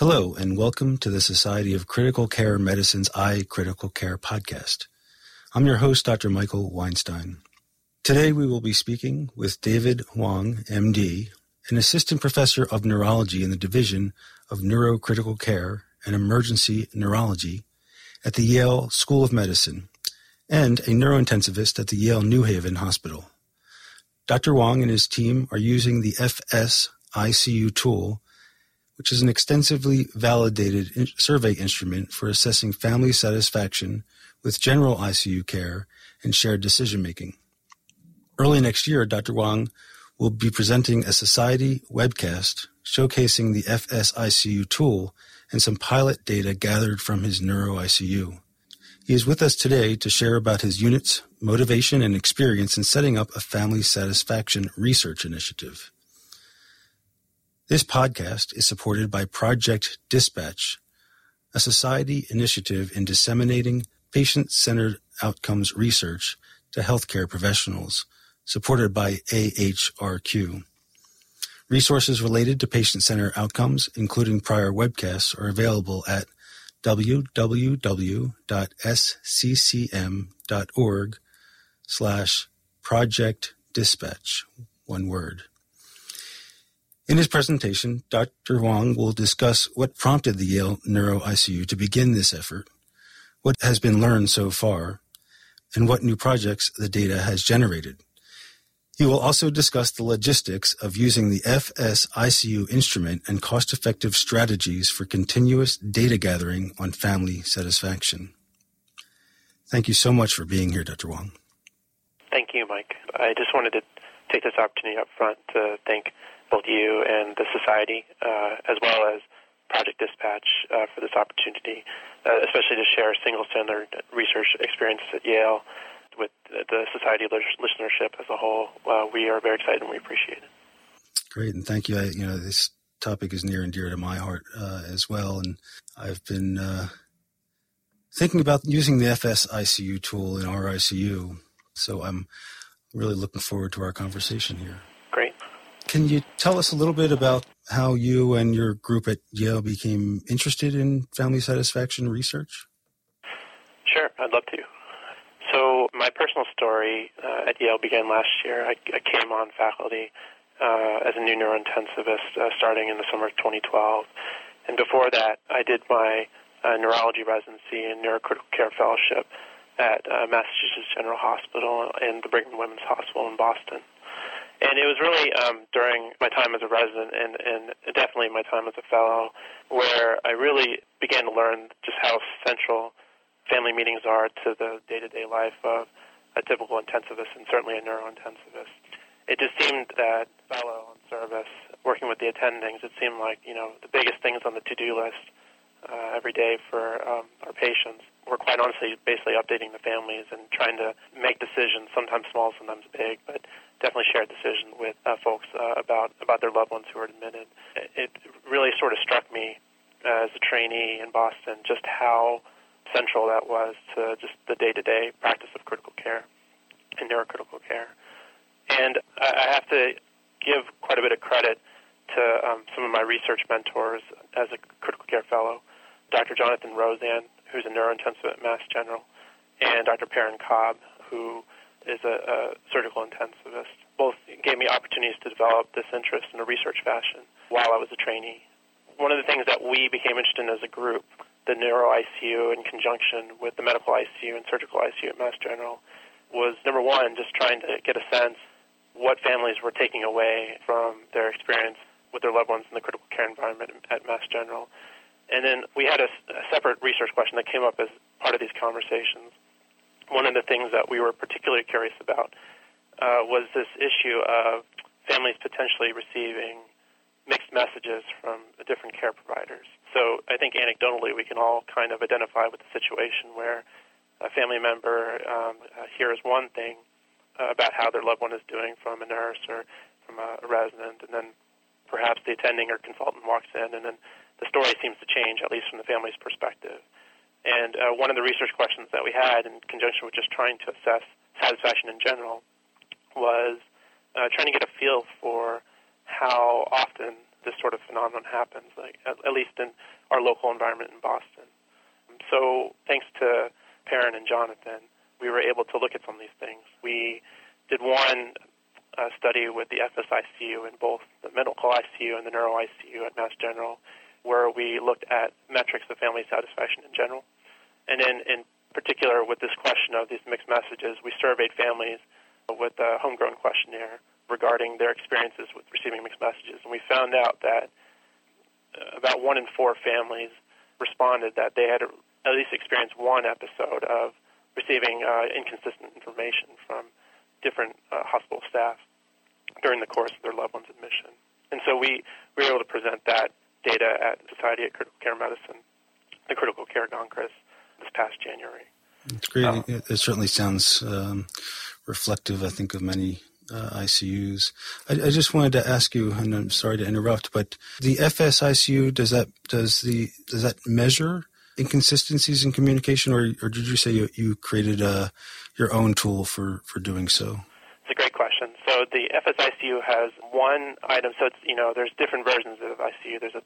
Hello, and welcome to the Society of Critical Care Medicine's iCritical Care podcast. I'm your host, Dr. Michael Weinstein. Today we will be speaking with David Hwang, MD, an assistant professor of neurology in the Division of Neurocritical Care and Emergency Neurology at the Yale School of Medicine and a neurointensivist at the Yale New Haven Hospital. Dr. Hwang and his team are using the FS ICU tool which is an extensively validated in- survey instrument for assessing family satisfaction with general ICU care and shared decision making. Early next year, Dr. Hwang will be presenting a society webcast showcasing the FSICU tool and some pilot data gathered from his neuro ICU. He is with us today to share about his unit's motivation and experience in setting up a family satisfaction research initiative. This podcast is supported by Project Dispatch, a society initiative in disseminating patient centered outcomes research to healthcare professionals, supported by AHRQ. Resources related to patient centered outcomes, including prior webcasts, are available at www.sccm.org slash project dispatch, one word. In his presentation, Dr. Hwang will discuss what prompted the Yale Neuro ICU to begin this effort, what has been learned so far, and what new projects the data has generated. He will also discuss the logistics of using the FSICU instrument and cost effective strategies for continuous data gathering on family satisfaction. Thank you so much for being here, Dr. Hwang. Thank you, Mike. I just wanted to take this opportunity up front to thank both you and the society, uh, as well as Project Dispatch, uh, for this opportunity, uh, especially to share single-centered research experiences at Yale with the society listenership as a whole. We are very excited and we appreciate it. Great, and thank you. I, you know, this topic is near and dear to my heart as well, and I've been thinking about using the FSICU tool in our ICU. So I'm really looking forward to our conversation here. Can you tell us a little bit about how you and your group at Yale became interested in family satisfaction research? Sure, I'd love to. So, my personal story uh, at Yale began last year. I, I came on faculty uh, as a new neurointensivist uh, starting in the summer of 2012. And before that, I did my uh, neurology residency and neurocritical care fellowship at uh, Massachusetts General Hospital and the Brigham Women's Hospital in Boston. And it was really um, during my time as a resident and, and definitely my time as a fellow where I really began to learn just how central family meetings are to the day-to-day life of a typical intensivist and certainly a neurointensivist. It just seemed that fellow on service, working with the attendings, it seemed like, you know, the biggest things on the to-do list uh, every day for um, our patients were quite honestly basically updating the families and trying to make decisions, sometimes small, sometimes big, but definitely shared decision with uh, folks uh, about about their loved ones who are admitted. It really sort of struck me as a trainee in Boston just how central that was to just the day-to-day practice of critical care and neurocritical care. And I have to give quite a bit of credit to um, some of my research mentors as a critical care fellow, Dr. Jonathan Rosand, who's a neurointensive at Mass General, and Dr. Perren Cobb, who is a, a surgical intensivist. Both gave me opportunities to develop this interest in a research fashion while I was a trainee. One of the things that we became interested in as a group, the neuro ICU in conjunction with the medical ICU and surgical ICU at Mass General, was number one, just trying to get a sense what families were taking away from their experience with their loved ones in the critical care environment at Mass General. And then we had a, a separate research question that came up as part of these conversations, one of the things that we were particularly curious about uh, was this issue of families potentially receiving mixed messages from different care providers. So I think anecdotally we can all kind of identify with the situation where a family member um, uh, hears one thing uh, about how their loved one is doing from a nurse or from a, a resident, and then perhaps the attending or consultant walks in, and then the story seems to change, at least from the family's perspective. And uh, one of the research questions that we had in conjunction with just trying to assess satisfaction in general was uh, trying to get a feel for how often this sort of phenomenon happens, like at, at least in our local environment in Boston. So thanks to Perren and Jonathan, we were able to look at some of these things. We did one uh, study with the FSICU in both the medical ICU and the neuro ICU at Mass General, where we looked at metrics of family satisfaction in general. And then, in particular, with this question of these mixed messages, we surveyed families with a homegrown questionnaire regarding their experiences with receiving mixed messages. And we found out that uh, about one in four families responded that they had at least experienced one episode of receiving uh, inconsistent information from different uh, hospital staff during the course of their loved one's admission. And so we, we were able to present that data at Society of Critical Care Medicine, the Critical Care Congress, this past January. It's great. Um, it, it, certainly sounds um, reflective, I think, of many uh, ICUs. I, I, just wanted to ask you, and I'm sorry to interrupt, but the FSICU does that does the does that measure inconsistencies in communication, or or did you say you, you created a, uh, your own tool for for doing so? It's a great question. So the FSICU has one item. So it's you know there's different versions of ICU. There's a,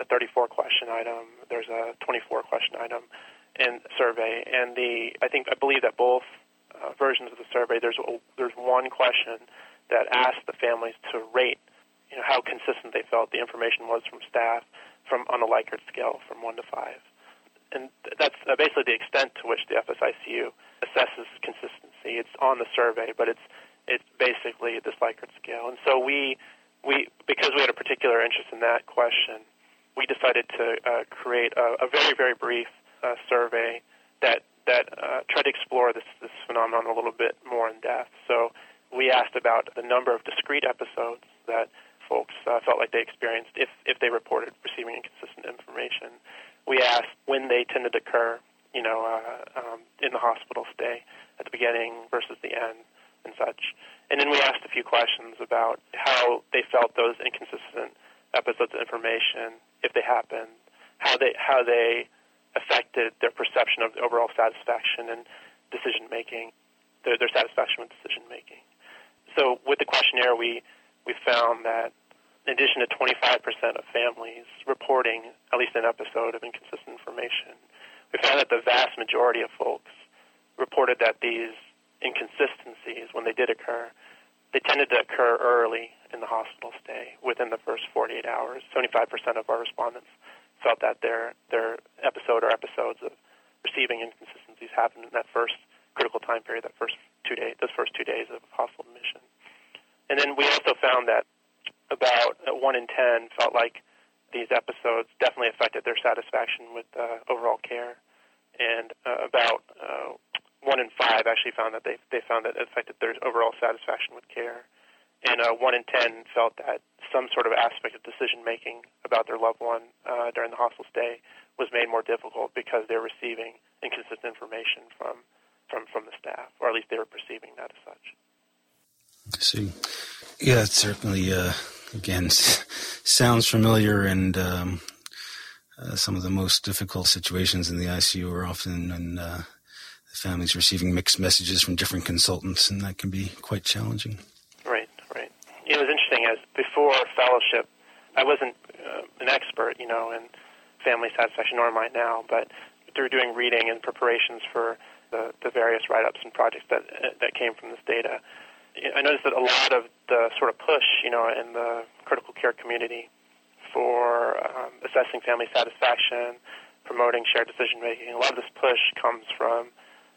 a 34 question item. There's a 24 question item, and survey. And the I think I believe that both uh, versions of the survey there's there's one question that asks the families to rate you know how consistent they felt the information was from staff from on a Likert scale from one to five and that's uh, basically the extent to which the FSICU assesses consistency. It's on the survey, but it's it's basically this Likert scale. And so we we because we had a particular interest in that question, we decided to uh, create a, a, very very brief uh, survey that that uh, tried to explore this this phenomenon a little bit more in depth. So we asked about the number of discrete episodes that folks uh, felt like they experienced if if they reported receiving inconsistent information we asked when they tended to occur, you know, uh, um, in the hospital stay at the beginning versus the end and such. And then we asked a few questions about how they felt those inconsistent episodes of information, if they happened, how they how they affected their perception of overall satisfaction and decision making, their, their satisfaction with decision making. So with the questionnaire, we we found that in addition to 25% of families reporting at least an episode of inconsistent information, we found that the vast majority of folks reported that these inconsistencies, when they did occur, they tended to occur early in the hospital stay, within the first 48 hours. 75% of our respondents felt that their their episode or episodes of receiving inconsistencies happened in that first critical time period, that first two days, those first two days of hospital admission. And then we also found that about uh, one in ten felt like these episodes definitely affected their satisfaction with uh, overall care, and uh, about uh, one in five actually found that they they found that it affected their overall satisfaction with care, and uh, one in ten felt that some sort of aspect of decision making about their loved one uh, during the hospital stay was made more difficult because they're receiving inconsistent information from from from the staff, or at least they were perceiving that as such. I see. Yeah, it's certainly uh, again sounds familiar, and um, uh, some of the most difficult situations in the ICU are often when uh, the family's receiving mixed messages from different consultants, and that can be quite challenging. Before fellowship, I wasn't uh, an expert, you know, in family satisfaction, nor am I now, but through doing reading and preparations for the, the various write-ups and projects that that came from this data, I noticed that a lot of the sort of push, you know, in the critical care community for um, assessing family satisfaction, promoting shared decision making, a lot of this push comes from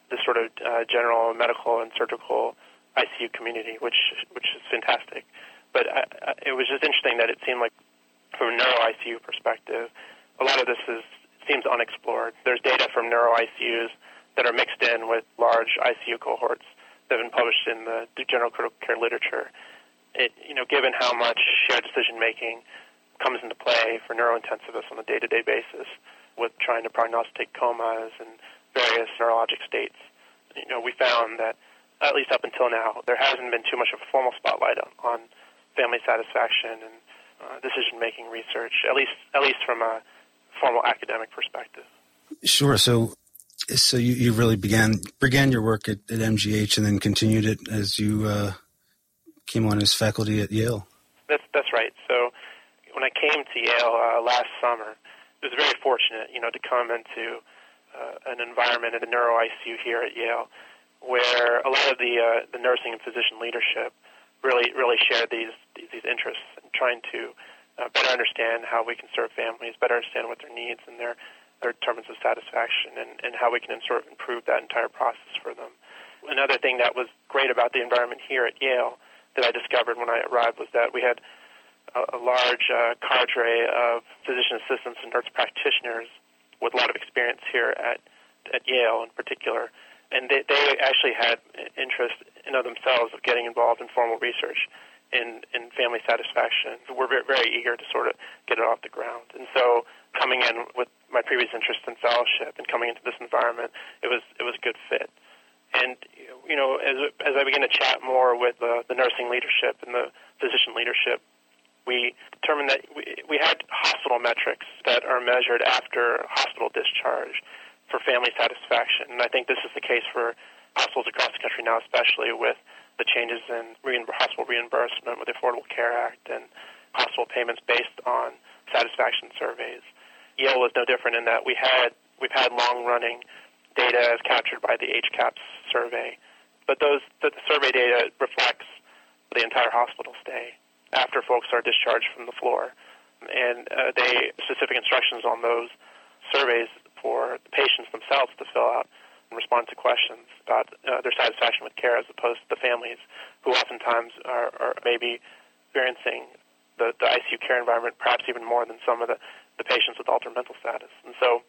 the sort of uh, general medical and surgical ICU community, which which is fantastic. But I, I, it was just interesting that it seemed like, from a neuro ICU perspective, a lot of this is seems unexplored. There's data from neuro ICUs that are mixed in with large ICU cohorts that have been published in the general critical care literature, it, you know, given how much shared decision making comes into play for neurointensivists on a day-to-day basis with trying to prognosticate comas and various neurologic states, you know, we found that at least up until now, there hasn't been too much of a formal spotlight on, on family satisfaction and uh, decision-making research, at least at least from a formal academic perspective. Sure. So so you, you really began began your work at, at MGH and then continued it as you uh, came on as faculty at Yale. That's that's right. So when I I came to Yale uh, last summer, it was very fortunate, you know, to come into uh, an environment in the neuro ICU here at Yale, where a lot of the uh, the nursing and physician leadership really really shared these these interests and trying to uh, better understand how we can serve families, better understand what their needs and their their determinants of satisfaction, and, and how we can sort of improve that entire process for them. Another thing that was great about the environment here at Yale that I discovered when I arrived was that we had a, a large uh, cadre of physician assistants and nurse practitioners with a lot of experience here at at Yale in particular, and they, they actually had interest in of themselves of getting involved in formal research in, in family satisfaction. We're very, very eager to sort of get it off the ground. And so coming in with my previous interest in fellowship and coming into this environment, it was it was a good fit. And you know, as as I began to chat more with uh, the nursing leadership and the physician leadership, we determined that we, we had hospital metrics that are measured after hospital discharge for family satisfaction. And I think this is the case for hospitals across the country now, especially with the changes in hospital reimbursement with the Affordable Care Act and hospital payments based on satisfaction surveys. Yale was no different in that we had we've had long running data as captured by the HCAHPS survey, but those the survey data reflects the entire hospital stay after folks are discharged from the floor, and uh, they specific instructions on those surveys for the patients themselves to fill out and respond to questions about uh, their satisfaction with care as opposed to the families who oftentimes are, are maybe experiencing the, the ICU care environment perhaps even more than some of the, the patients with altered mental status. And so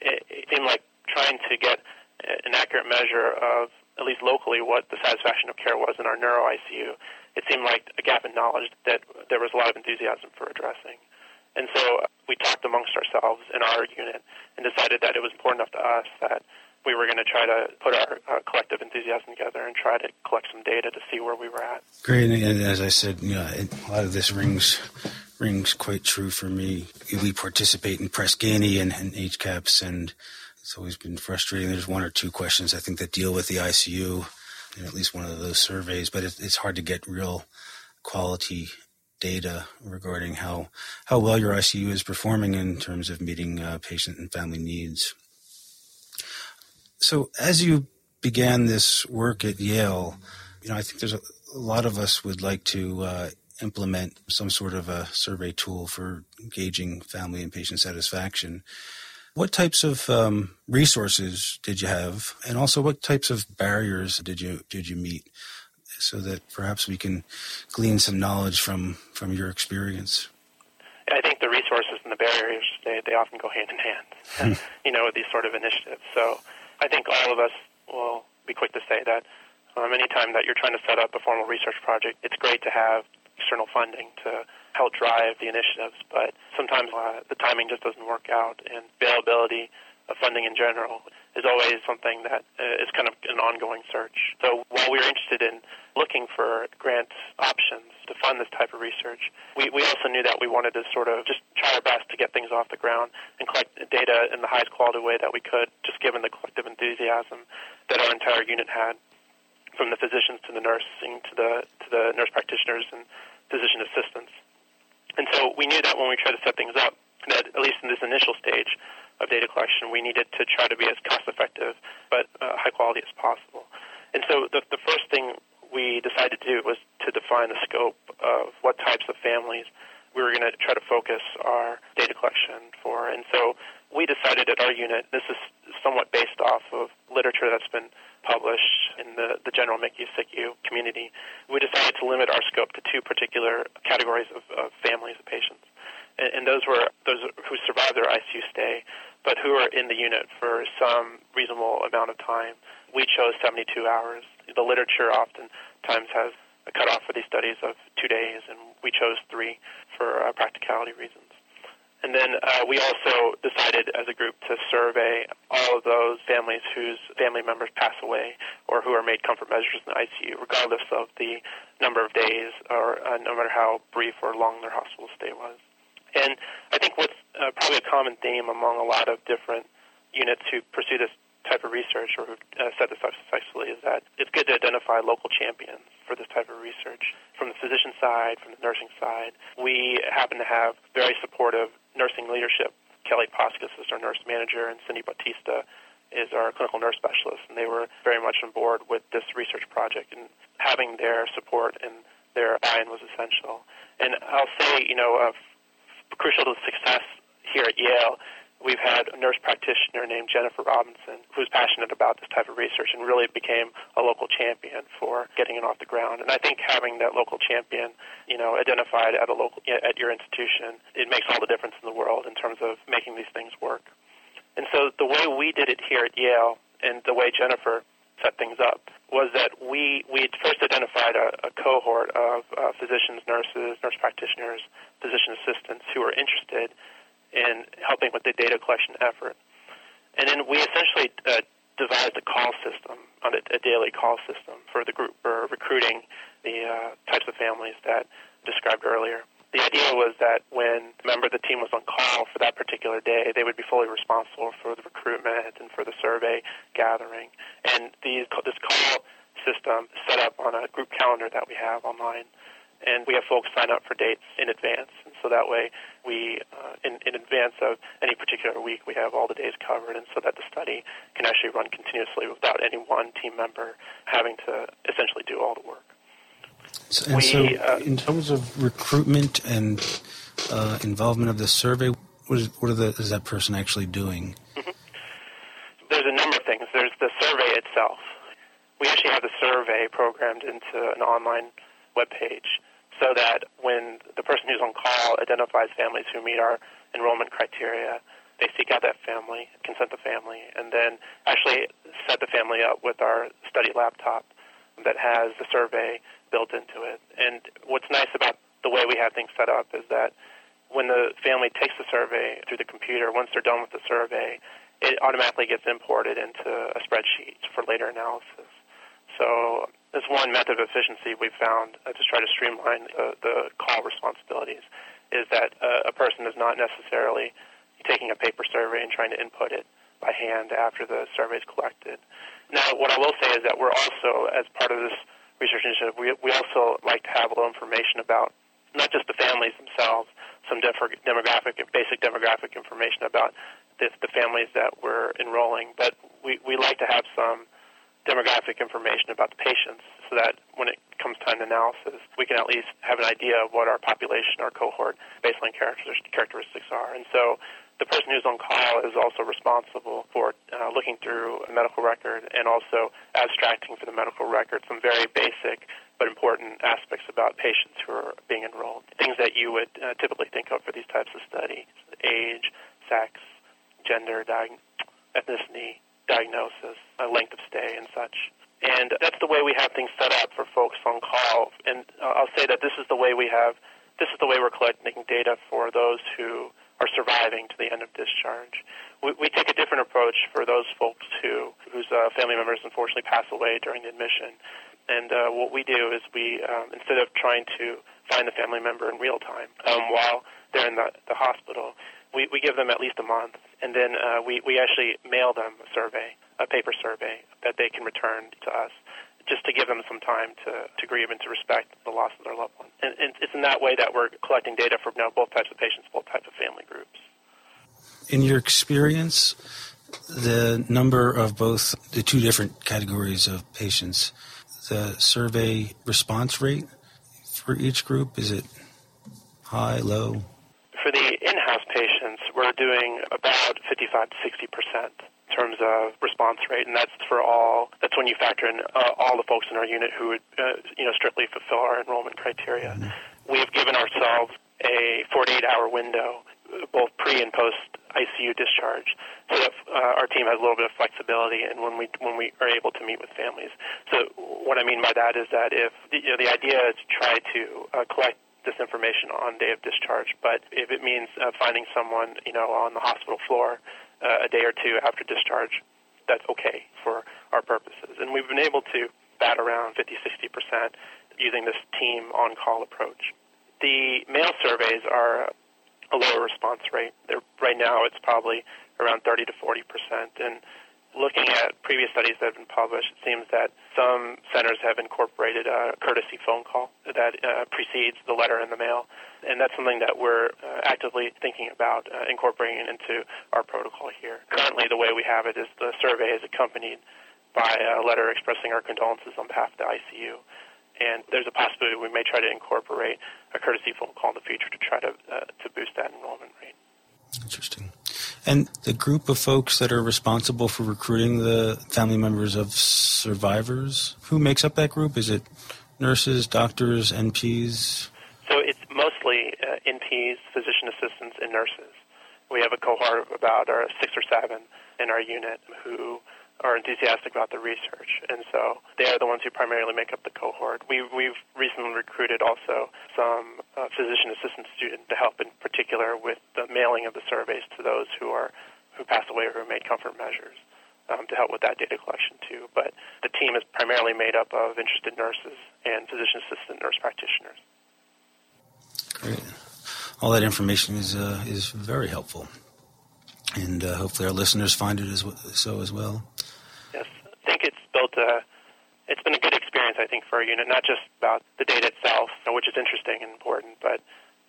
it, it seemed like trying to get an accurate measure of, at least locally, what the satisfaction of care was in our neuro ICU, it seemed like a gap in knowledge that there was a lot of enthusiasm for addressing. And so we talked amongst ourselves in our unit and decided that it was important enough to us that we were going to try to put our collective enthusiasm together and try to collect some data to see where we were at. Great, and as I said, you know, a lot of this rings rings quite true for me. We participate in Press Ganey and, and HCAHPS, and it's always been frustrating. There's one or two questions I think that deal with the ICU in at least one of those surveys, but it, it's hard to get real quality data regarding how how well your ICU is performing in terms of meeting uh, patient and family needs. So, as you began this work at Yale, you know, I think there's a, a lot of us would like to uh, implement some sort of a survey tool for gauging family and patient satisfaction. What types of um, resources did you have, and also what types of barriers did you did you meet, so that perhaps we can glean some knowledge from from your experience? I think the resources and the barriers they, they often go hand in hand, you know, with these sort of initiatives. So I think all of us will be quick to say that um, anytime that you're trying to set up a formal research project, it's great to have external funding to help drive the initiatives, but sometimes uh, the timing just doesn't work out, and availability funding in general is always something that uh, is kind of an ongoing search. So while we are interested in looking for grant options to fund this type of research, we, we also knew that we wanted to sort of just try our best to get things off the ground and collect data in the highest quality way that we could, just given the collective enthusiasm that our entire unit had, from the physicians to the nursing to the to the nurse practitioners and physician assistants. And so we knew that when we tried to set things up, that at least in this initial stage of data collection, we needed to try to be as cost effective but uh, high quality as possible. And so the, the first thing we decided to do was to define the scope of what types of families we were going to try to focus our data collection for. And so we decided at our unit, this is somewhat based off of literature that's been published in the, the general MICU SICU community, we decided to limit our scope to two particular categories of, of families of patients and, and those were those who survived their ICU stay, but who were in the unit for some reasonable amount of time. We chose 72 hours. The literature oftentimes has a cutoff for these studies of two days, and we chose three for uh, practicality reasons. And then uh, we also decided as a group to survey all of those families whose family members pass away or who are made comfort measures in the ICU, regardless of the number of days or uh, no matter how brief or long their hospital stay was. And I think what's uh, probably a common theme among a lot of different units who pursue this type of research, or who uh, said this up successfully, is that it's good to identify local champions for this type of research. From the physician side, from the nursing side, we happen to have very supportive nursing leadership. Kelly Poskis is our nurse manager, and Cindy Bautista is our clinical nurse specialist, and they were very much on board with this research project. And having their support and their buy-in was essential. And I'll say, you know, uh, crucial to the success here at Yale we've had a nurse practitioner named Jennifer Robinson who's passionate about this type of research and really became a local champion for getting it off the ground. And I think having that local champion, you know, identified at a local at your institution, it makes all the difference in the world in terms of making these things work. And so the way we did it here at Yale and the way Jennifer set things up was that we we first identified a, a cohort of uh, physicians, nurses, nurse practitioners, physician assistants who were interested in helping with the data collection effort. And then we essentially uh, devised a call system, on a, a, daily call system for the group for recruiting the uh, types of families that described earlier. The idea was that when a member of the team was on call for that particular day, they would be fully responsible for the recruitment and for the survey gathering. And these, this call system set up on a group calendar that we have online and we have folks sign up for dates in advance. And so that way, we, uh, in, in advance of any particular week, we have all the days covered, and so that the study can actually run continuously without any one team member having to essentially do all the work. So, and we, so, uh, in terms of recruitment and uh, involvement of the survey, what is, what the, is that person actually doing? Mm-hmm. There's a number of things. There's the survey itself. We actually have the survey programmed into an online web page so that when the person who's on call identifies families who meet our enrollment criteria, they seek out that family, consent the family, and then actually set the family up with our study laptop that has the survey built into it. And what's nice about the way we have things set up is that when the family takes the survey through the computer, once they're done with the survey, it automatically gets imported into a spreadsheet for later analysis. So as one method of efficiency we've found uh, to try to streamline uh, the call responsibilities is that uh, a person is not necessarily taking a paper survey and trying to input it by hand after the survey is collected. Now, what I will say is that we're also, as part of this research initiative, we, we also like to have a little information about not just the families themselves, some demographic, basic demographic information about the, the families that we're enrolling, but we, we like to have some demographic information about the patients so that when it comes time to analysis, we can at least have an idea of what our population, our cohort baseline characteristics are. And so the person who's on call is also responsible for uh, looking through a medical record and also abstracting for the medical record some very basic but important aspects about patients who are being enrolled. Things that you would uh, typically think of for these types of studies age, sex, gender, diag- ethnicity, diagnosis, uh, length of stay, and such. And that's the way we have things set up for folks on call. And uh, I'll say that this is the way we have, this is the way we're collecting data for those who are surviving to the end of discharge. We, we take a different approach for those folks who whose uh, family members unfortunately pass away during the admission. And uh, what we do is we, um, instead of trying to find the family member in real time um, while they're in the, the hospital, we, we give them at least a month, and then uh, we, we actually mail them a survey, a paper survey that they can return to us just to give them some time to, to grieve and to respect the loss of their loved one. And, and it's in that way that we're collecting data from you know, both types of patients, both types of family groups. In your experience, the number of both the two different categories of patients, the survey response rate for each group, is it high, low? For the in house patients, we're doing about 55 to 60 percent in terms of response rate, and that's for all. That's when you factor in uh, all the folks in our unit who would, uh, you know, strictly fulfill our enrollment criteria. Mm-hmm. We have given ourselves a 48-hour window, both pre and post ICU discharge, so that uh, our team has a little bit of flexibility, and when we when we are able to meet with families. So what I mean by that is that if you know, the idea is to try to uh, collect this information on day of discharge. But if it means uh, finding someone, you know, on the hospital floor Uh, a day or two after discharge, that's okay for our purposes. And we've been able to bat around 50, 60 percent using this team on-call approach. The mail surveys are a lower response rate. They're, right now, it's probably around 30 to 40 percent, and looking at previous studies that have been published, it seems that some centers have incorporated a courtesy phone call that uh, precedes the letter in the mail, and that's something that we're uh, actively thinking about uh, incorporating into our protocol here. Currently, the way we have it is the survey is accompanied by a letter expressing our condolences on behalf of the ICU. And there's a possibility we may try to incorporate a courtesy phone call in the future to try to uh, to boost that enrollment rate. Interesting. And the group of folks that are responsible for recruiting the family members of survivors, who makes up that group? Is it nurses, doctors, NPs? So it's mostly uh, NPs, physician assistants, and nurses. We have a cohort of about uh, six or seven in our unit who are enthusiastic about the research, and so they are the ones who primarily make up the cohort. We, we've recently recruited also some uh, physician assistant students to help, in particular, with the mailing of the surveys to those who are who passed away or who made comfort measures. Um, to help with that data collection too, but the team is primarily made up of interested nurses and physician assistant nurse practitioners. Great, all that information is uh, is very helpful and uh, hopefully our listeners find it as so as well. Think it's built a. It's been a good experience, I think, for our unit, not just about the data itself, which is interesting and important, but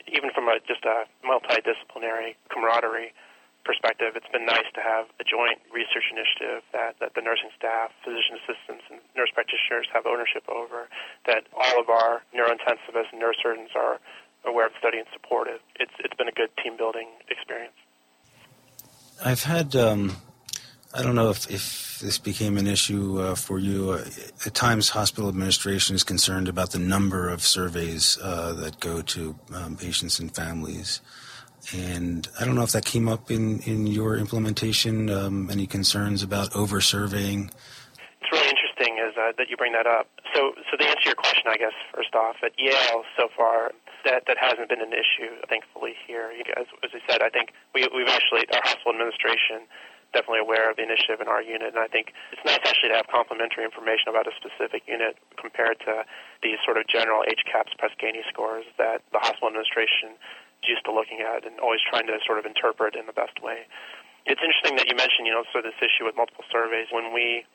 even from a, just a multidisciplinary camaraderie perspective, it's been nice to have a joint research initiative that, that the nursing staff, physician assistants, and nurse practitioners have ownership over, that all of our neurointensivists and neurosurgeons are aware of study and supportive. It's, it's been a good team building experience. I've had, um, I don't know if, if this became an issue uh, for you. Uh, at times, hospital administration is concerned about the number of surveys uh, that go to um, patients and families. And I don't know if that came up in, in your implementation. Um, any concerns about over surveying? It's really interesting is, uh, that you bring that up. So, so to answer your question, I guess first off, at Yale so far, that that hasn't been an issue, thankfully. Here, as, as I said, I think we, we've actually our hospital administration definitely aware of the initiative in our unit, and I think it's nice actually to have complementary information about a specific unit compared to these sort of general HCAHPS Press Ganey scores that the hospital administration is used to looking at and always trying to sort of interpret in the best way. It's interesting that you mentioned, you know, sort of this issue with multiple surveys. When we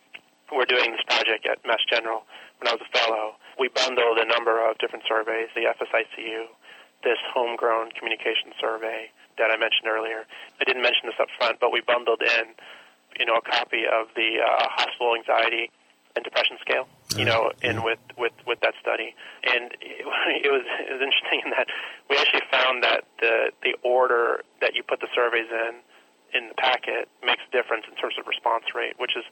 were doing this project at Mass General when I was a fellow, we bundled a number of different surveys, the FSICU, this homegrown communication survey that I mentioned earlier. I didn't mention this up front, but we bundled in, you know, a copy of the uh, hospital anxiety and depression scale, you know, in with, with, with that study. And it, it was it was interesting in that we actually found that the the order that you put the surveys in in the packet makes a difference in terms of response rate, which is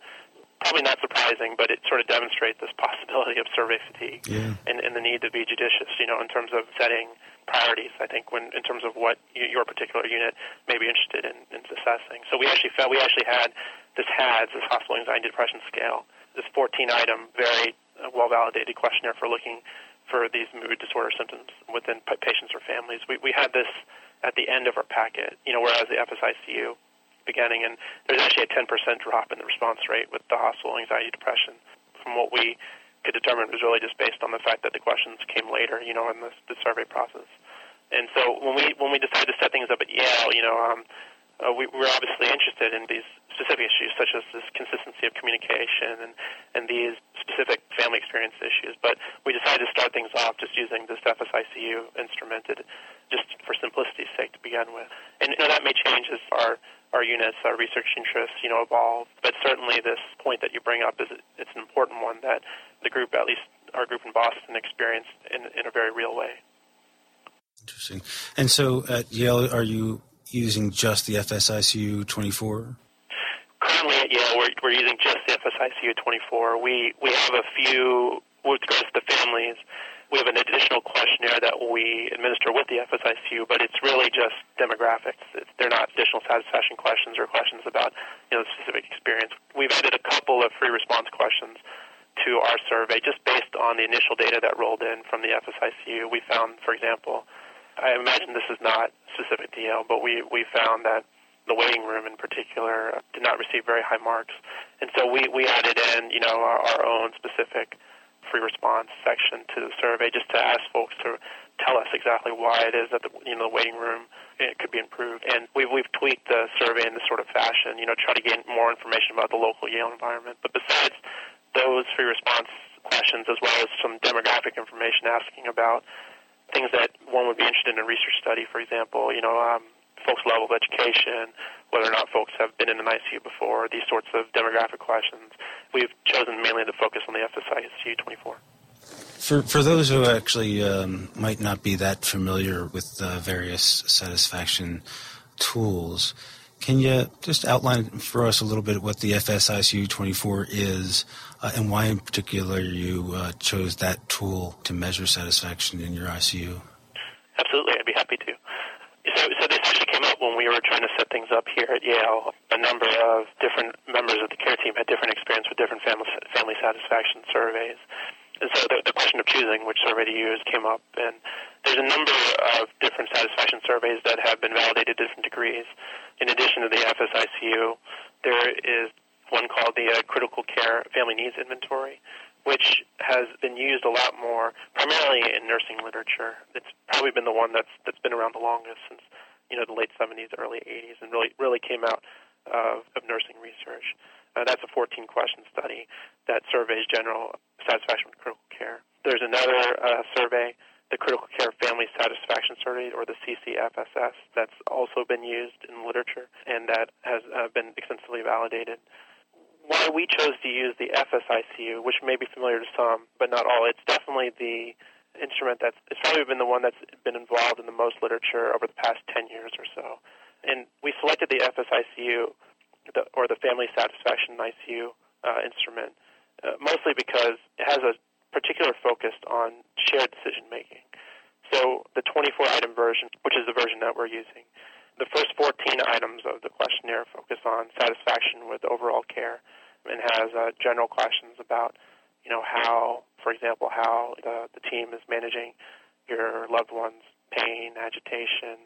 probably not surprising, but it sort of demonstrates this possibility of survey fatigue yeah. and, and the need to be judicious, you know, in terms of setting priorities. I think when in terms of what your particular unit may be interested in, in assessing. So we actually felt we actually had this HADS, this hospital anxiety depression scale, this 14 item, very uh, well validated questionnaire for looking for these mood disorder symptoms within patients or families. We we had this at the end of our packet, you know, whereas the FSICU beginning, and there's actually a 10% drop in the response rate with the hospital anxiety depression. From what we could determine, it was really just based on the fact that the questions came later, you know, in the, the survey process. And so when we when we decided to set things up at Yale, you know, um, uh, we were obviously interested in these specific issues, such as this consistency of communication and and these specific family experience issues. But we decided to start things off just using this FSICU instrumented, just for simplicity's sake to begin with. And you know, that may change as our our units, our research interests, you know, evolve. But certainly, this point that you bring up is it's an important one that the group, at least our group in Boston, experienced in in a very real way. Interesting. And so, at Yale, are you using just the FSICU 24? Currently at Yale, we're, we're using just the FSICU 24. We we have a few with regards to the families we have an additional questionnaire that we administer with the FSICU, but it's really just demographics. It's, they're not additional satisfaction questions or questions about you know specific experience. We've added a couple of free response questions to our survey just based on the initial data that rolled in from the FSICU. We found, for example, I imagine this is not specific to Yale, but we, we found that the waiting room in particular did not receive very high marks. And so we, we added in, you know, our, our own specific free response section to the survey just to ask folks to tell us exactly why it is that the you know the waiting room it could be improved. And we've we've tweaked the survey in this sort of fashion, you know, try to gain more information about the local Yale environment. But besides those free response questions, as well as some demographic information asking about things that one would be interested in a research study, for example, you know, um, folks' level of education, whether or not folks have been in an ICU before, these sorts of demographic questions. We've chosen mainly to focus on the FSICU 24. For, for those who actually um, might not be that familiar with the various satisfaction tools, can you just outline for us a little bit what the FSICU 24 is uh, and why, in particular, you uh, chose that tool to measure satisfaction in your ICU? Absolutely, I'd be happy to. So, so this actually came up when we were trying to set things up here at Yale. A number of different members of the care team had different experience with different family, family satisfaction surveys. And so the, the question of choosing which survey to use came up, and there's a number of different satisfaction surveys that have been validated to different degrees. In addition to the FSICU, there is one called the uh, Critical Care Family Needs Inventory, which has been used a lot more, primarily in nursing literature. It's probably been the one that's that's been around the longest since you know the late 70s, early 80s, and really really came out of, of nursing research. Uh, that's a 14 question study that surveys general satisfaction with critical care. There's another uh, survey, the Critical Care Family Satisfaction Survey, or the CCFSS, that's also been used in literature and that has uh, been extensively validated. Why we chose to use the FSICU, which may be familiar to some, but not all, it's definitely the instrument that's it's probably been the one that's been involved in the most literature over the past 10 years or so. And we selected the FSICU the, or the Family Satisfaction ICU uh, instrument, uh, mostly because it has a particular focus on shared decision making. So the 24 item version, which is the version that we're using, the first 14 items of the questionnaire focus on satisfaction with overall care and has uh, general questions about, you know, how, for example, how the, the team is managing your loved one's pain, agitation,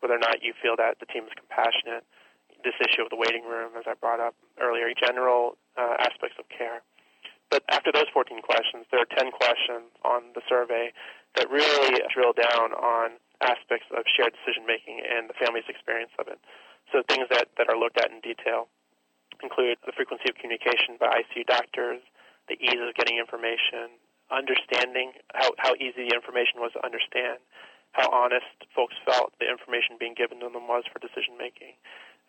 whether or not you feel that the team is compassionate, this issue of the waiting room, as I brought up earlier, general uh, aspects of care. But after those 14 questions, there are 10 questions on the survey that really drill down on aspects of shared decision making and the family's experience of it. So things that, that are looked at in detail include the frequency of communication by ICU doctors, the ease of getting information, understanding how, how easy the information was to understand, how honest folks felt the information being given to them was for decision making,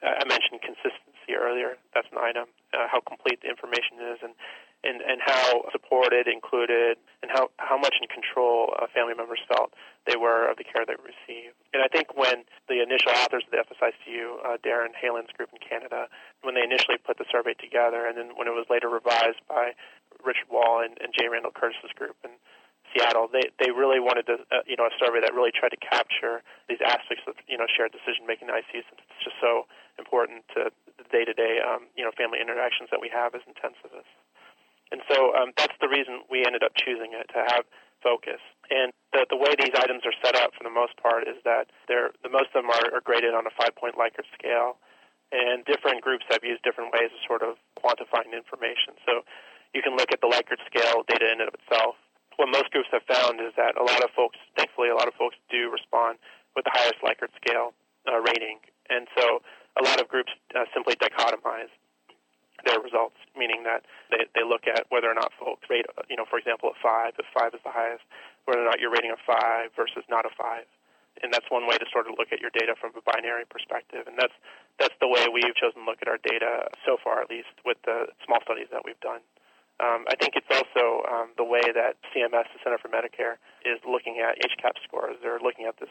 uh, I mentioned consistency earlier. That's an item. Uh, how complete the information is, and and and how supported, included, and how how much in control uh, family members felt they were of the care they received. And I think when the initial authors of the FSICU, uh, Daren Heyland's group in Canada, when they initially put the survey together, and then when it was later revised by Richard Wall and, and Jay Randall Curtis's group, in Seattle, they they really wanted to uh, you know a survey that really tried to capture these aspects of you know shared decision making in ICU since it's just so important to the day to day you know family interactions that we have as intensivists. And so um, that's the reason we ended up choosing it to have focus. And the, the way these items are set up for the most part is that they're the most of them are, are graded on a five point Likert scale, and different groups have used different ways of sort of quantifying information. So you can look at the Likert scale data in and of itself what most groups have found is that a lot of folks, thankfully, a lot of folks do respond with the highest Likert scale uh, rating, and so a lot of groups uh, simply dichotomize their results, meaning that they, they look at whether or not folks rate, you know, for example, a five, if five is the highest, whether or not you're rating a five versus not a five. And that's one way to sort of look at your data from a binary perspective. And that's that's the way we've chosen to look at our data so far, at least with the small studies that we've done. Um, I think it's also um, the way that CMS, the Center for Medicare, is looking at HCAHPS scores. They're looking at this.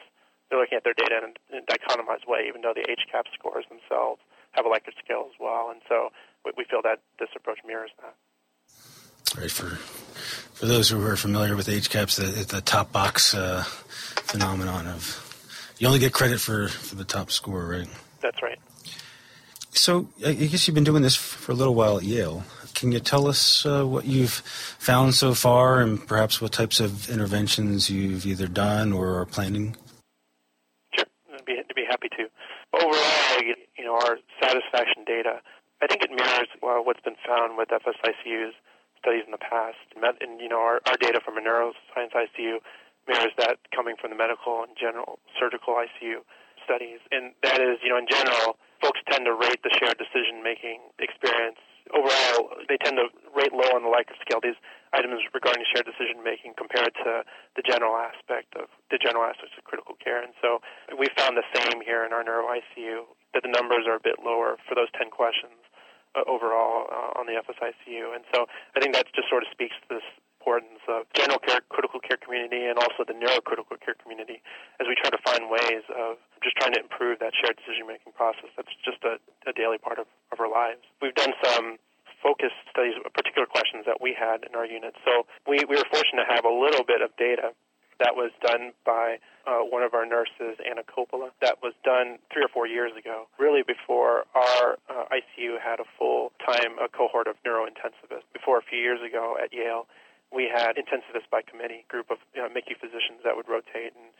They're looking at their data in a dichotomized way, even though the HCAHPS scores themselves have a Likert scale as well. And so we, feel that this approach mirrors that. Right. For for those who are familiar with HCAHPS, the, the top box uh, phenomenon of you only get credit for, for the top score, right? That's right. So I guess you've been doing this for a little while at Yale. Can you tell us uh, what you've found so far and perhaps what types of interventions you've either done or are planning? Sure, I'd be, I'd be happy to. Overall, you know, our satisfaction data, I think it mirrors well, what's been found with FSICU's studies in the past. And, you know, our, our data from a neuroscience ICU mirrors that coming from the medical and general surgical ICU studies. And that is, you know, in general, folks tend to rate the shared decision making experience overall, they tend to rate low on the Likert scale these items regarding shared decision making compared to the general aspect of the general aspects of critical care. And so we found the same here in our neuro ICU that the numbers are a bit lower for those 10 questions overall uh, on the FSICU. And so I think that just sort of speaks to this importance of general care, critical care community, and also the neurocritical care community as we try to find ways of just trying to improve that shared decision making process. That's just a, a daily part of, of our lives. We've done some focused studies particular questions that we had in our unit. So we, we were fortunate to have a little bit of data that was done by uh, one of our nurses, Anna Coppola. That was done three or four years ago, really before our uh, ICU had a full-time uh, cohort of neurointensivists. Before a few years ago at Yale, we had intensivists by committee, group of you know, physicians that would rotate and,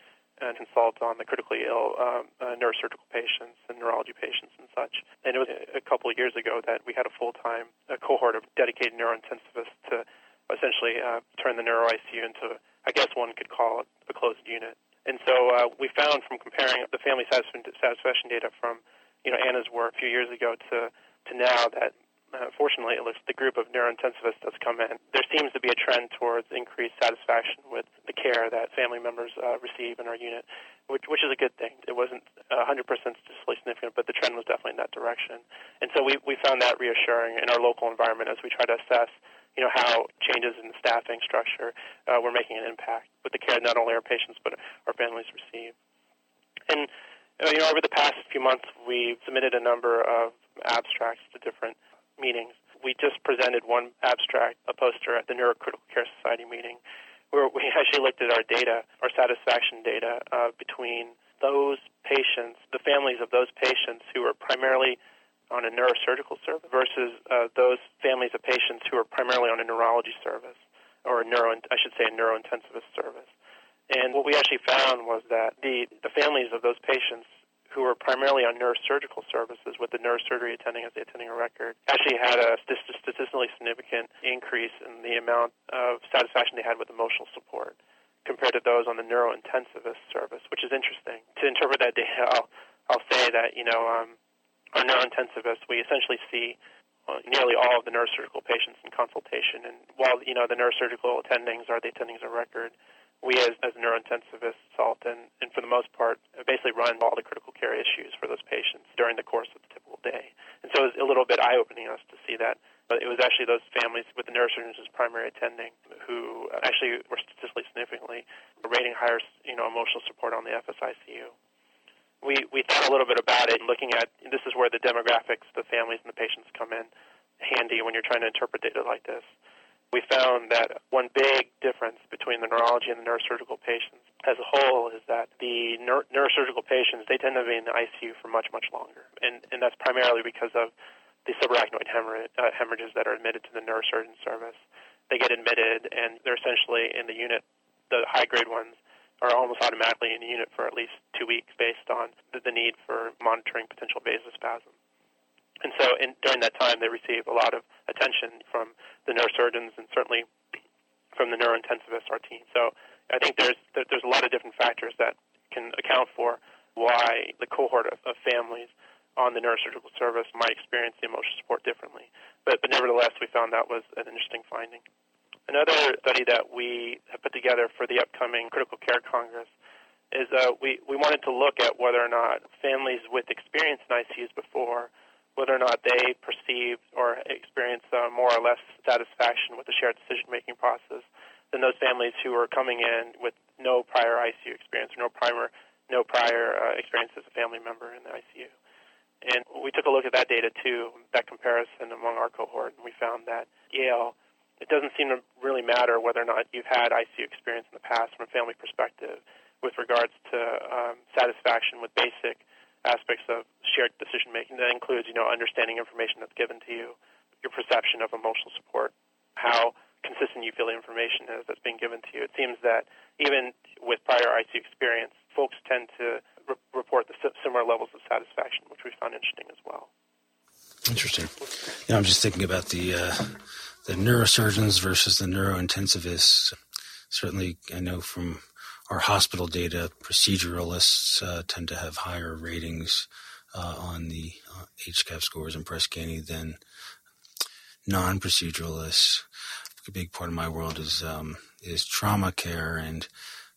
and consult on the critically ill um, uh, neurosurgical patients and neurology patients and such. And it was a couple of years ago that we had a full-time cohort of dedicated neurointensivists to essentially uh, turn the neuro ICU into, I guess one could call it a closed unit. And so uh, we found from comparing the family satisfaction data from, you know, Anna's work a few years ago to to now that uh, fortunately, it looks the group of neurointensivists that's come in. There seems to be a trend towards increased satisfaction with the care that family members uh, receive in our unit, which, which is a good thing. It wasn't 100% statistically significant, but the trend was definitely in that direction. And so we, we found that reassuring in our local environment as we try to assess you know how changes in the staffing structure uh, were making an impact with the care not only our patients but our families receive. And uh, you know over the past few months we've submitted a number of abstracts to different meetings. We just presented one abstract, a poster at the Neurocritical Care Society meeting, where we actually looked at our data, our satisfaction data uh, between those patients, the families of those patients who are primarily on a neurosurgical service versus uh, those families of patients who are primarily on a neurology service or a neuro, I should say, a neurointensivist service. And what we actually found was that the, the families of those patients who were primarily on neurosurgical services with the neurosurgery attending as the attending a record actually had a statistically significant increase in the amount of satisfaction they had with emotional support compared to those on the neurointensivist service, which is interesting. To interpret that data, I'll, I'll say that, you know, um, on neurointensivists, we essentially see uh, nearly all of the neurosurgical patients in consultation. And while, you know, the neurosurgical attendings are the attendings of record, we as, as neurointensivists consult and, and for the most part basically run all the critical care issues for those patients during the course of the typical day. And so it was a little bit eye-opening us to see that. But it was actually those families with the neurosurgeons as primary attending who actually were statistically significantly rating higher, you know, emotional support on the FSICU. We we thought a little bit about it, looking at this is where the demographics, the families and the patients come in handy when you're trying to interpret data like this we found that one big difference between the neurology and the neurosurgical patients as a whole is that the neur- neurosurgical patients they tend to be in the ICU for much much longer, and and that's primarily because of the subarachnoid hemorrhage, uh, hemorrhages that are admitted to the neurosurgeon service. They get admitted and they're essentially in the unit. The high grade ones are almost automatically in the unit for at least two weeks based on the, the need for monitoring potential vasospasm. And so in, during that time, they receive a lot of attention from the neurosurgeons and certainly from the neurointensivists, our team. So I think there's there's a lot of different factors that can account for why the cohort of, of families on the neurosurgical service might experience the emotional support differently. But, but nevertheless, we found that was an interesting finding. Another study that we have put together for the upcoming Critical Care Congress is uh, we, we wanted to look at whether or not families with experience in ICUs before whether or not they perceive or experience uh, more or less satisfaction with the shared decision making process than those families who are coming in with no prior ICU experience or no prior no prior uh, experience as a family member in the ICU. And we took a look at that data too, that comparison among our cohort, and we found that Yale, it doesn't seem to really matter whether or not you've had ICU experience in the past from a family perspective with regards to um, satisfaction with basic aspects of shared decision making. That includes, you know, understanding information that's given to you, your perception of emotional support, how consistent you feel the information is that's being given to you. It seems that even with prior ICU experience, folks tend to re- report the similar levels of satisfaction, which we found interesting as well. Interesting. I'm just thinking about the uh, the neurosurgeons versus the neurointensivists. Certainly, I know from our hospital data, proceduralists uh, tend to have higher ratings uh, on the uh, HCAHPS scores Press Ganey than non-proceduralists. A big part of my world is um, is trauma care, and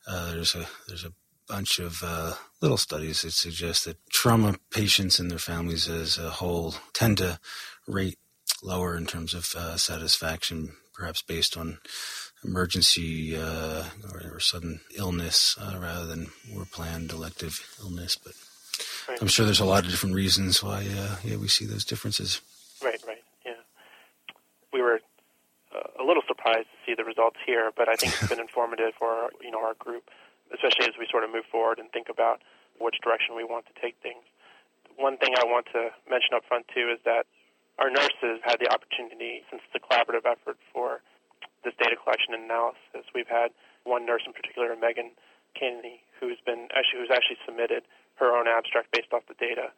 uh, there's a there's a bunch of uh, little studies that suggest that trauma patients and their families as a whole tend to rate lower in terms of uh, satisfaction, perhaps based on emergency uh, or, or, sudden illness uh, rather than more planned elective illness. But right. I'm sure there's a lot of different reasons why uh, yeah we see those differences. Right, right, yeah. We were uh, a little surprised to see the results here, but I think it's been informative for you know our group, especially as we sort of move forward and think about which direction we want to take things. One thing I want to mention up front too is that our nurses had the opportunity, since it's a collaborative effort for this data collection and analysis. We've had one nurse in particular, Megan Kennedy, who's been actually who's actually submitted her own abstract based off the data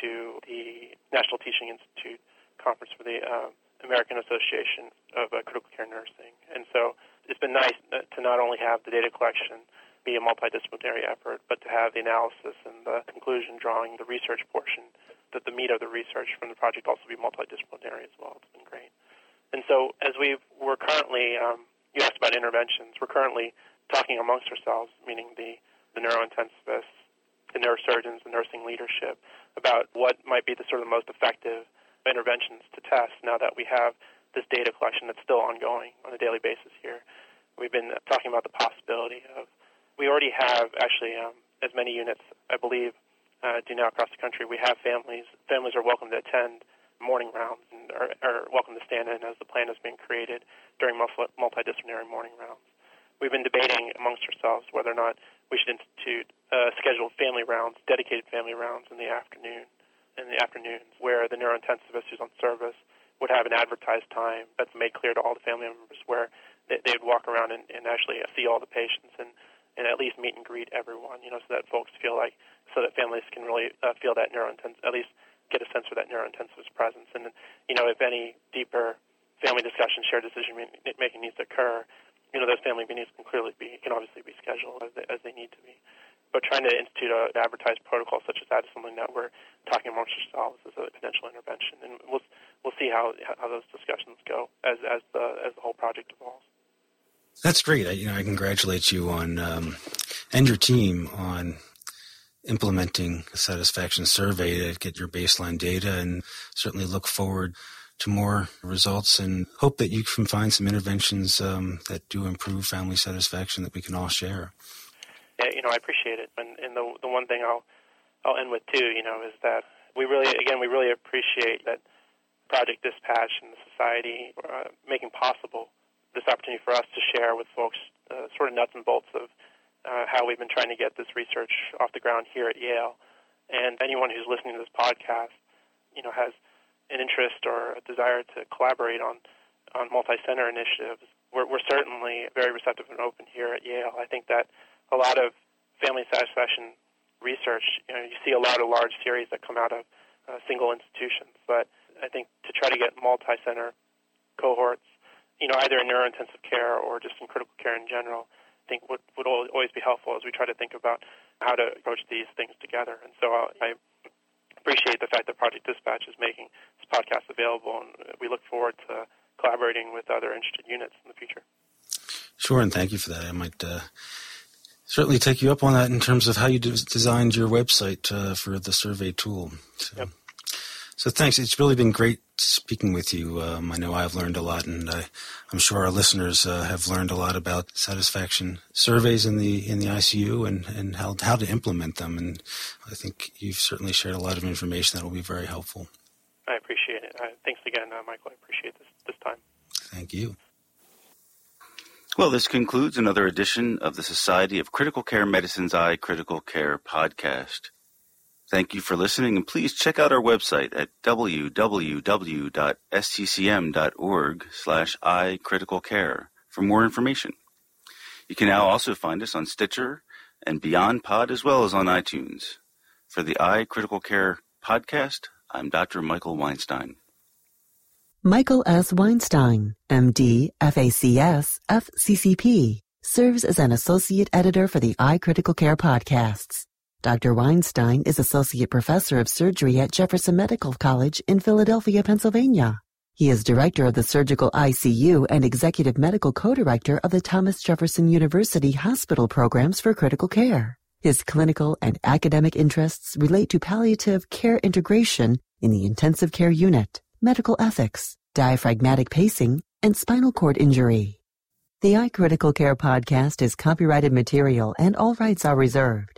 to the National Teaching Institute conference for the uh, American Association of uh, Critical Care Nursing. And so it's been nice to not only have the data collection be a multidisciplinary effort, but to have the analysis and the conclusion drawing, the research portion, that the meat of the research from the project also be multidisciplinary as well. It's been great. And so, as we we're currently, um, you asked about interventions. We're currently talking amongst ourselves, meaning the the neurointensivists, the neurosurgeons, the nursing leadership, about what might be the sort of most effective interventions to test. Now that we have this data collection that's still ongoing on a daily basis here, we've been talking about the possibility of. We already have actually um, as many units, I believe, uh, do now across the country. We have families. Families are welcome to attend morning rounds and are, are welcome to stand in as the plan is being created during multidisciplinary morning rounds. We've been debating amongst ourselves whether or not we should institute uh, scheduled family rounds, dedicated family rounds in the afternoon, in the afternoons, where the neurointensivist who's on service would have an advertised time that's made clear to all the family members, where they, they would walk around and, and actually see all the patients and and at least meet and greet everyone, you know, so that folks feel like, so that families can really uh, feel that neurointensive, at least get a sense for that neurointensive's presence. And, you know, if any deeper family discussion, shared decision making needs to occur, you know, those family meetings can clearly be, can obviously be scheduled as they, as they need to be. But trying to institute an advertised protocol such as that is something that we're talking amongst ourselves as a potential intervention, and we'll we'll see how how those discussions go as as the as the whole project evolves. That's great. I, you know, I congratulate you on um, and your team on implementing a satisfaction survey to get your baseline data and certainly look forward to more results and hope that you can find some interventions um, that do improve family satisfaction that we can all share. Yeah, you know, I appreciate it. And, and the, the one thing I'll, I'll end with too, you know, is that we really, again, we really appreciate that Project Dispatch and the society uh, making possible this opportunity for us to share with folks uh, sort of nuts and bolts of uh, how we've been trying to get this research off the ground here at Yale. And anyone who's listening to this podcast, you know, has an interest or a desire to collaborate on on multi-center initiatives, we're, we're certainly very receptive and open here at Yale. I think that a lot of family satisfaction research, you know, you see a lot of large series that come out of uh, single institutions, but I think to try to get multi-center cohorts, you know, either in neurointensive care or just in critical care in general, I think would, would always be helpful as we try to think about how to approach these things together. And so uh, I appreciate the fact that Project Dispatch is making this podcast available, and we look forward to collaborating with other interested units in the future. Sure, and thank you for that. I might uh, certainly take you up on that in terms of how you designed your website uh, for the survey tool. So. Yep. So thanks. It's really been great speaking with you. Um, I know I've learned a lot, and I, am sure our listeners uh, have learned a lot about satisfaction surveys in the in the ICU and, and how how to implement them. And I think you've certainly shared a lot of information that will be very helpful. I appreciate it. Uh, thanks again, uh, Michael. I appreciate this this time. Thank you. Well, this concludes another edition of the Society of Critical Care Medicine's iCritical Care podcast. Thank you for listening, and please check out our website at www.sccm.org slash iCriticalCare for more information. You can now also find us on Stitcher and Beyond Pod as well as on iTunes. For the iCritical Care podcast, I'm Dr. Michael Weinstein. Michael S. Weinstein, MD, FACS, FCCP. serves as an associate editor for the iCritical Care podcasts. Dr. Weinstein is associate professor of surgery at Jefferson Medical College in Philadelphia, Pennsylvania. He is director of the surgical ICU and executive medical co-director of the Thomas Jefferson University Hospital Programs for Critical Care. His clinical and academic interests relate to palliative care integration in the intensive care unit, medical ethics, diaphragmatic pacing, and spinal cord injury. The iCritical Care podcast is copyrighted material and all rights are reserved.